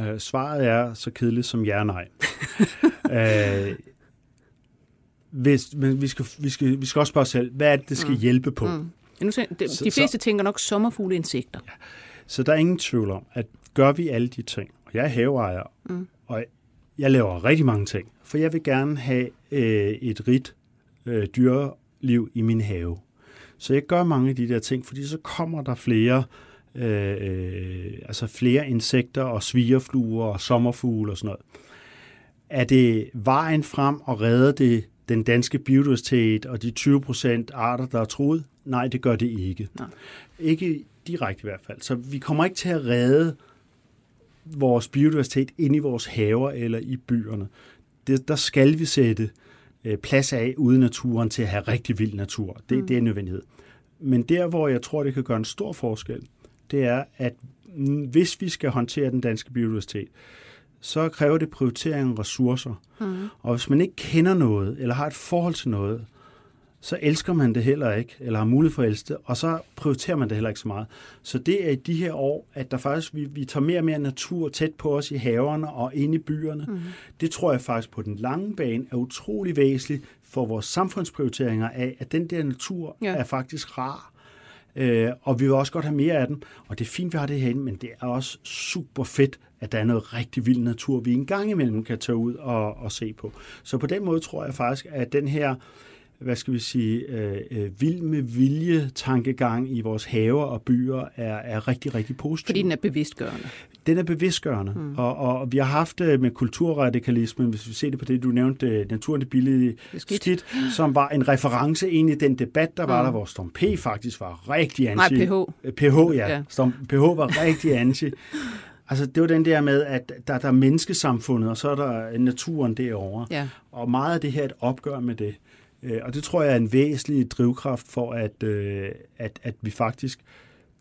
Uh, svaret er så kedeligt som ja og nej. uh, <laughs> hvis, men vi skal, vi, skal, vi skal også spørge os selv, hvad er det, det skal mm. hjælpe på? Mm. Nu, de, de fleste så, tænker nok sommerfugleinsekter. Ja. Så der er ingen tvivl om, at gør vi alle de ting, og jeg er haveejer, mm. og jeg laver rigtig mange ting, for jeg vil gerne have øh, et rigt øh, dyreliv i min have. Så jeg gør mange af de der ting, fordi så kommer der flere øh, øh, altså flere insekter og svigerfluer og sommerfugle og sådan noget. Er det vejen frem og redde det den danske biodiversitet og de 20 procent arter, der er truet? Nej, det gør det ikke. Nej. Ikke direkte i hvert fald. Så vi kommer ikke til at redde vores biodiversitet ind i vores haver eller i byerne. Det, der skal vi sætte øh, plads af ude naturen til at have rigtig vild natur. Det, mm. det er en nødvendighed. Men der, hvor jeg tror, det kan gøre en stor forskel, det er, at hvis vi skal håndtere den danske biodiversitet, så kræver det prioritering af ressourcer. Mm. Og hvis man ikke kender noget, eller har et forhold til noget, så elsker man det heller ikke, eller har mulighed for at elske det, og så prioriterer man det heller ikke så meget. Så det er i de her år, at der faktisk, vi, vi tager mere og mere natur tæt på os i haverne og inde i byerne. Mm. Det tror jeg faktisk på den lange bane er utrolig væsentligt for vores samfundsprioriteringer af, at den der natur ja. er faktisk rar. Øh, og vi vil også godt have mere af den, og det er fint, vi har det herinde, men det er også super fedt, at der er noget rigtig vild natur, vi en gang imellem kan tage ud og, og se på. Så på den måde tror jeg faktisk, at den her hvad skal vi sige, øh, øh, vild med vilje tankegang i vores haver og byer er, er rigtig, rigtig positiv. Fordi den er bevidstgørende. Den er bevidstgørende, mm. og, og vi har haft det med kulturradikalismen, hvis vi ser det på det, du nævnte, øh, naturen det billige skidt. skidt, som var en reference ind i den debat, der var mm. der, hvor Storm P faktisk var rigtig anti. Nej, PH. PH, ja. ja. Storm, PH var rigtig anti. <laughs> Altså, det var den der med, at der, der er menneskesamfundet, og så er der naturen derovre. Ja. Og meget af det her er et opgør med det. Øh, og det tror jeg er en væsentlig drivkraft for, at, øh, at, at vi faktisk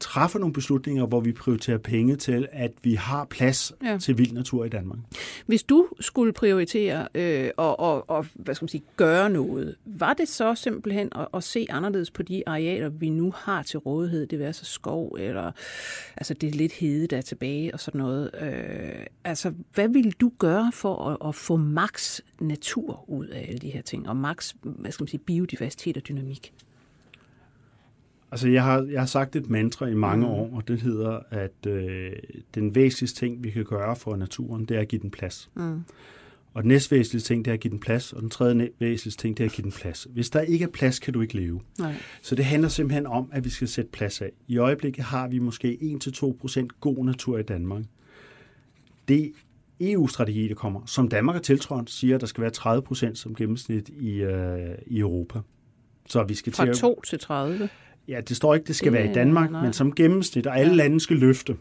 træffer nogle beslutninger, hvor vi prioriterer penge til, at vi har plads ja. til vild natur i Danmark. Hvis du skulle prioritere øh, og, og, og hvad skal man sige, gøre noget, var det så simpelthen at, at se anderledes på de arealer, vi nu har til rådighed, det vil så skov, eller altså det er lidt hede, der er tilbage og sådan noget. Øh, altså, hvad ville du gøre for at, at få maks natur ud af alle de her ting, og maks, hvad skal man sige, biodiversitet og dynamik? Altså, jeg har, jeg har sagt et mantra i mange mm. år, og det hedder, at øh, den væsentligste ting, vi kan gøre for naturen, det er at give den plads. Mm. Og den næstvæsentligste ting, det er at give den plads, og den tredje væsentligste ting, det er at give den plads. Hvis der ikke er plads, kan du ikke leve. Nej. Så det handler simpelthen om, at vi skal sætte plads af. I øjeblikket har vi måske 1-2% god natur i Danmark. Det EU-strategi, der kommer, som Danmark har tiltrådt, siger, at der skal være 30% som gennemsnit i, øh, i Europa. Så vi skal Fra til at... 2 til 30? Ja, det står ikke, det skal det, være i Danmark, nej. men som gennemsnit, og alle ja. lande skal løfte.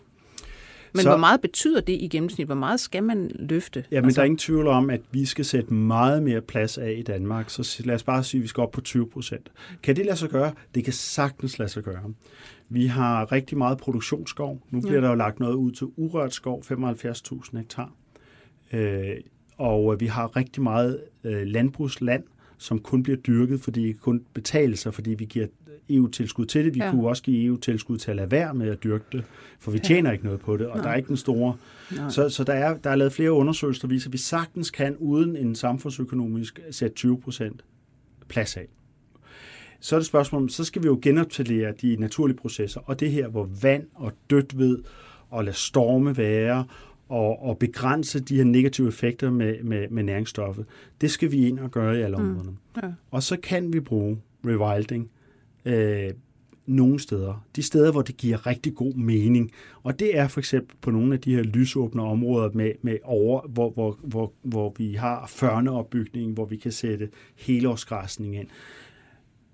Men så, hvor meget betyder det i gennemsnit? Hvor meget skal man løfte? Ja, men altså, der er ingen tvivl om, at vi skal sætte meget mere plads af i Danmark. Så lad os bare sige, at vi skal op på 20 procent. Kan det lade sig gøre? Det kan sagtens lade sig gøre. Vi har rigtig meget produktionsskov. Nu bliver ja. der jo lagt noget ud til urørt skov, 75.000 hektar. Øh, og vi har rigtig meget øh, landbrugsland, som kun bliver dyrket, fordi det kun betale sig, fordi vi giver EU-tilskud til det. Vi ja. kunne også give EU-tilskud til at lade være med at dyrke det, for vi tjener ja. ikke noget på det, og Nej. der er ikke den store. Så, så der, er, der er lavet flere undersøgelser, der viser, at vi sagtens kan uden en samfundsøkonomisk sætte 20 procent plads af. Så er det spørgsmål, så skal vi jo genoptalere de naturlige processer, og det her, hvor vand og dødt ved, og lade storme være, og, og begrænse de her negative effekter med, med, med næringsstoffet. Det skal vi ind og gøre i alle mm. områderne. Ja. Og så kan vi bruge rewilding øh, nogle steder. De steder, hvor det giver rigtig god mening. Og det er for eksempel på nogle af de her lysåbne områder, med, med over, hvor, hvor, hvor, hvor vi har førneopbygning, hvor vi kan sætte helårsgræsning ind.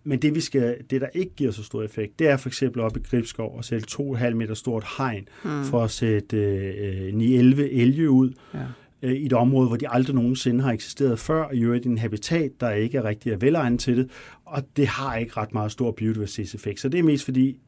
Men det, vi skal, det, der ikke giver så stor effekt, det er for eksempel op i Gribskov at sætte 2,5 meter stort hegn mm. for at sætte øh, 9-11 elge ud. Ja øh, i et område, hvor de aldrig nogensinde har eksisteret før, i øvrigt en habitat, der ikke er rigtig er velegnet til det, og det har ikke ret meget stor biodiversitetseffekt. Så det er mest fordi,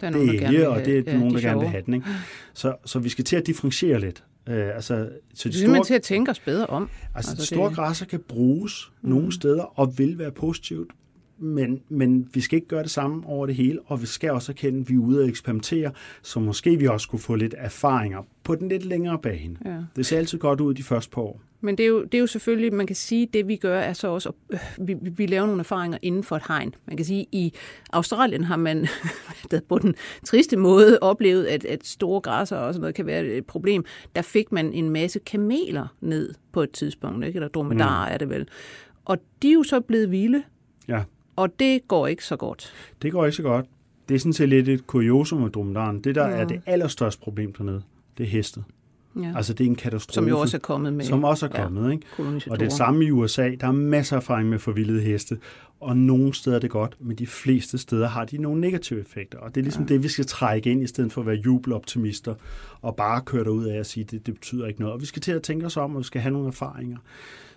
der er nogen, det er elge, og det er ja, nogen, der de gerne vil have den. Ikke? Så, så vi skal til at differentiere lidt. Øh, altså, så de store, til at tænke os bedre om. Altså, altså store det... græsser kan bruges mm. nogle steder og vil være positivt men, men vi skal ikke gøre det samme over det hele, og vi skal også erkende, at vi er ude og eksperimentere, så måske vi også kunne få lidt erfaringer på den lidt længere bane. Ja. Det ser altid godt ud de første par år. Men det er, jo, det er jo selvfølgelig, man kan sige, det vi gør er så også, øh, vi, vi laver nogle erfaringer inden for et hegn. Man kan sige, i Australien har man <laughs> på den triste måde oplevet, at, at store græsser og sådan noget kan være et problem. Der fik man en masse kameler ned på et tidspunkt, ikke? eller dromedarer mm. er det vel. Og de er jo så blevet vilde. Ja. Og det går ikke så godt. Det går ikke så godt. Det er sådan set lidt et kuriosum med dromedaren. Det, der ja. er det allerstørste problem dernede, det er hestet. Ja. Altså det er en katastrofe. Som jo også er kommet med. Som også er kommet, ja, ikke? Og det samme i USA. Der er masser af erfaring med forvildede heste. Og nogle steder er det godt, men de fleste steder har de nogle negative effekter. Og det er ligesom ja. det, vi skal trække ind, i stedet for at være jubeloptimister og bare køre ud af og sige, at det, det betyder ikke noget. Og vi skal til at tænke os om, og vi skal have nogle erfaringer.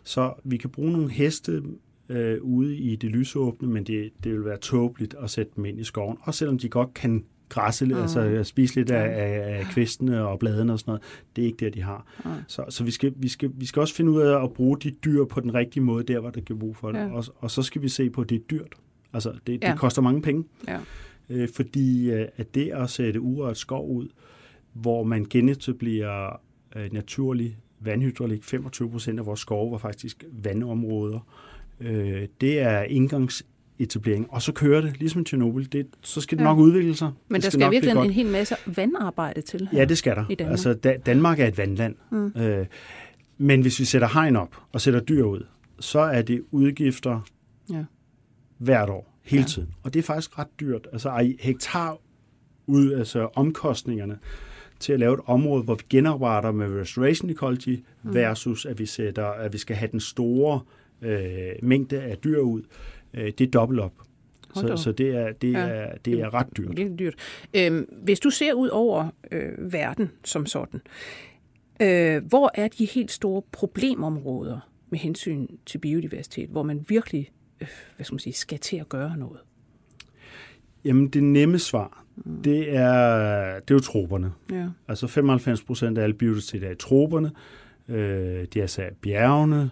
Så vi kan bruge nogle heste øh, ude i det lysåbne, men det, det vil være tåbeligt at sætte dem ind i skoven. Og selvom de godt kan græsse, mm. altså spise lidt af, af, af kvistene og bladene og sådan noget. Det er ikke det, de har. Mm. Så, så vi, skal, vi, skal, vi skal også finde ud af at bruge de dyr på den rigtige måde, der hvor der giver brug for det. Ja. Og, og så skal vi se på, at det er dyrt. Altså, det, ja. det koster mange penge. Ja. Øh, fordi øh, at det at sætte urørt skov ud, hvor man genetablerer øh, naturlig vandhydraulik, 25 procent af vores skove var faktisk vandområder, Øh, det er indgangsetablering, og så kører det, ligesom Tjernobyl. Det, så skal det ja. nok udvikle sig. Men det der skal, skal virkelig en hel masse vandarbejde til her Ja, det skal der. Danmark. Altså, da, Danmark er et vandland. Mm. Øh, men hvis vi sætter hegn op og sætter dyr ud, så er det udgifter, ja. hvert år, hele Ja. tiden. Og det er faktisk ret dyrt. Altså hektar ud, altså omkostningerne til at lave et område, hvor vi genopretter med restoration ecology, Mm. versus at vi, sætter, at vi skal have den store øh, mængde af dyr ud. Øh, det er dobbelt op. Så, så det, er, det, Ja. er, det er ret dyrt. Virkelig dyrt. Øhm, hvis du ser ud over øh, verden som sådan, øh, hvor er de helt store problemområder med hensyn til biodiversitet, hvor man virkelig øh, hvad skal, man sige, skal til at gøre noget? Jamen, det nemme svar, det er, det er jo troperne. Ja. Altså 95 procent af al biodiversitet er i troperne. Øh, de er altså bjergene.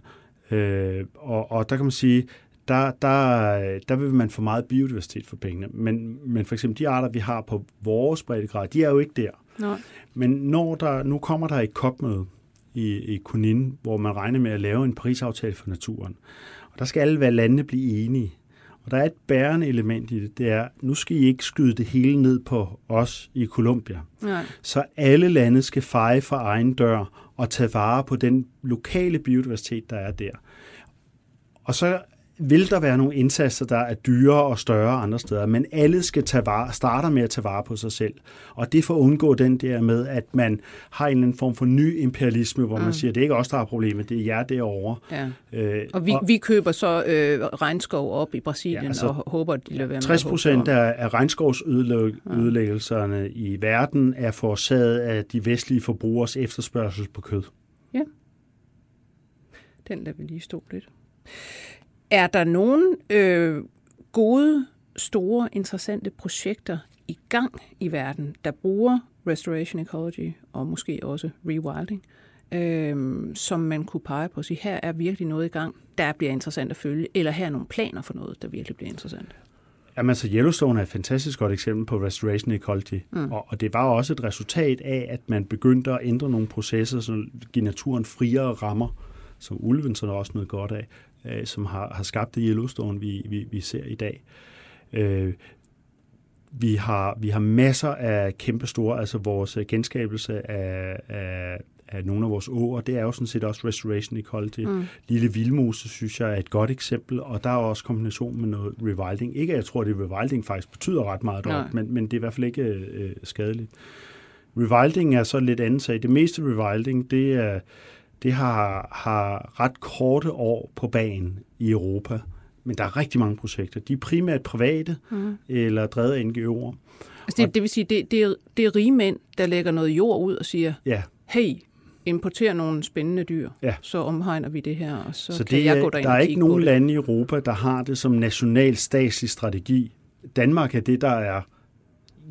Øh, og, og der kan man sige, der, der, der vil man få meget biodiversitet for pengene. Men, men for eksempel de arter, vi har på vores breddegrad, de er jo ikke der. Nej. Men når der, nu kommer der et COP-møde i, i Kunin, hvor man regner med at lave en Paris-aftale for naturen. Og der skal alle være landene blive enige. Og der er et bærende element i det, det er, nu skal I ikke skyde det hele ned på os i Colombia. Nej. Så alle lande skal feje for egen dør og tage vare på den lokale biodiversitet, der er der. Og så vil der være nogle indsatser, der er dyrere og større andre steder, men alle skal tage vare, starter med at tage vare på sig selv. Og det for at undgå den der med, at man har en eller anden form for ny imperialisme, hvor mm. man siger, det er ikke os, der har problemet, det er jer derovre. Ja. Øh, Og vi, vi køber så øh, regnskov op i Brasilien Ja, ja, altså, og håber, at de lader være med 60 at hugge procent af, af regnskovsødelæggelserne i verden er forårsaget af de vestlige forbrugers efterspørgsel på kød. Den lader vi lige stå lidt. Er der nogle øh, gode, store, interessante projekter i gang i verden, der bruger restoration ecology og måske også rewilding, øh, som man kunne pege på og sige, her er virkelig noget i gang, der bliver interessant at følge, eller her er nogle planer for noget, der virkelig bliver interessant. Jamen altså Yellowstone er et fantastisk godt eksempel på restoration ecology, mm. og, og det var også et resultat af, at man begyndte at ændre nogle processer, som giver naturen friere rammer, som ulven så også noget godt af, øh, som har, har skabt det Yellowstone, vi, vi, vi ser i dag. Øh, vi har, vi har masser af kæmpe store, altså vores genskabelse af, af, af nogle af vores åer, det er jo sådan set også restoration ecology. Mm. Lille Vildmose, synes jeg, er et godt eksempel, og der er også kombination med noget rewilding. Ikke, at jeg tror, at det rewilding faktisk betyder ret meget deroppe, men, men det er i hvert fald ikke øh, skadeligt. Rewilding er så lidt andet sag. Det meste rewilding, det, er, det har, har ret korte år på banen i Europa, men der er rigtig mange projekter. De er primært private mm. eller drevet af NGO'er. Altså det, det vil sige, det, det, er, det er rige mænd, der lægger noget jord ud og siger, Ja, hey, importer nogle spændende dyr, Ja. så omhegner vi det her, og så, så kan det jeg gå derind der er ikke nogen lande i Europa, der har det som national statslig strategi. Danmark er det, der er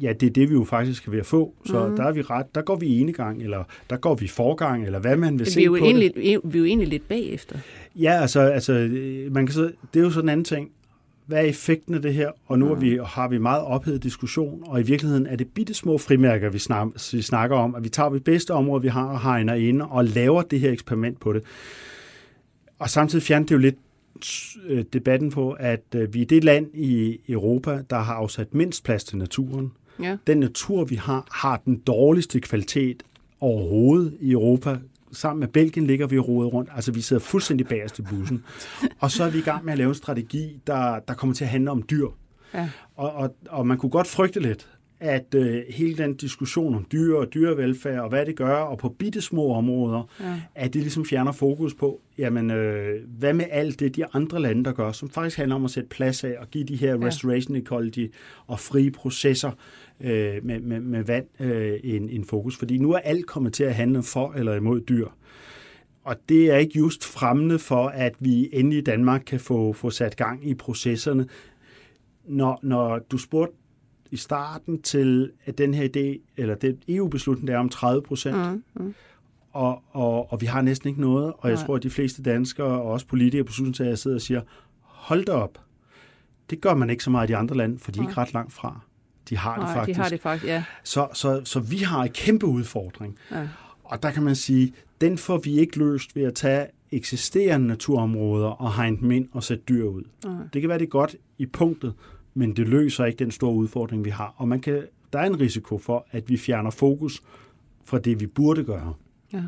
ja, det er det, vi jo faktisk kan ved at få. Så mm. der, er vi ret, der går vi enegang, eller der går vi forgang, eller hvad man vil se Vi er, jo på egentlig, det. vi er jo egentlig lidt bagefter. Ja, altså, altså man kan så, det er jo sådan en anden ting. Hvad er effekten af det her? Og nu er vi, har vi meget ophedet diskussion, og i virkeligheden er det bitte små frimærker, vi, snak, vi snakker om, at vi tager det bedste område, vi har og hegner inde, og laver det her eksperiment på det. Og samtidig fjerner det jo lidt øh, debatten på, at øh, vi er det land i Europa, der har afsat mindst plads til naturen. Ja. Den natur, vi har, har den dårligste kvalitet overhovedet i Europa. Sammen med Belgien ligger vi rodet rundt. Altså, vi sidder fuldstændig bagerst i bussen. <laughs> Og så er vi i gang med at lave en strategi, der, der kommer til at handle om dyr. Ja. Og, og, og man kunne godt frygte lidt, at øh, hele den diskussion om dyr og dyrevelfærd og hvad det gør, og på bitte små områder, Ja. at det ligesom fjerner fokus på, jamen, øh, hvad med alt det, de andre lande, der gør, som faktisk handler om at sætte plads af og give de her Ja. restoration ecology og frie processer øh, med, med, med vand øh, en, en fokus. Fordi nu er alt kommet til at handle for eller imod dyr. Og det er ikke just fremmende for, at vi endelig i Danmark kan få, få sat gang i processerne. Når, når du spurgte i starten til, at den her idé, eller den EU-beslutning, der er om 30 procent, Mm, mm. og, og, og vi har næsten ikke noget, og jeg Nej. tror, at de fleste danskere og også politikere på beslutningstager sidder og siger, hold da op. Det gør man ikke så meget i de andre lande, for de er ikke ret langt fra. De har det Nej, faktisk. de har det faktisk, ja. Så, så, så vi har en kæmpe udfordring. ja. Og der kan man sige, den får vi ikke løst ved at tage eksisterende naturområder og hegne dem ind og sætte dyr ud. Nej. Det kan være, det er godt i punktet, men det løser ikke den store udfordring, vi har. Og man kan, der er en risiko for, at vi fjerner fokus fra det, vi burde gøre. Ja.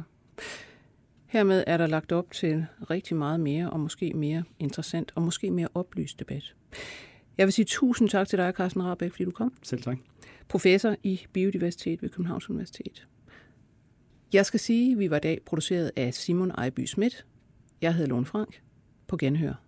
Hermed er der lagt op til rigtig meget mere, og måske mere interessant, og måske mere oplyst debat. Jeg vil sige tusind tak til dig, Carsten Rabeck, fordi du kom. Selv tak. Professor i biodiversitet ved Københavns Universitet. Jeg skal sige, at vi var i dag produceret af Simon Ejby Schmidt. Jeg hedder Lone Frank. På genhør.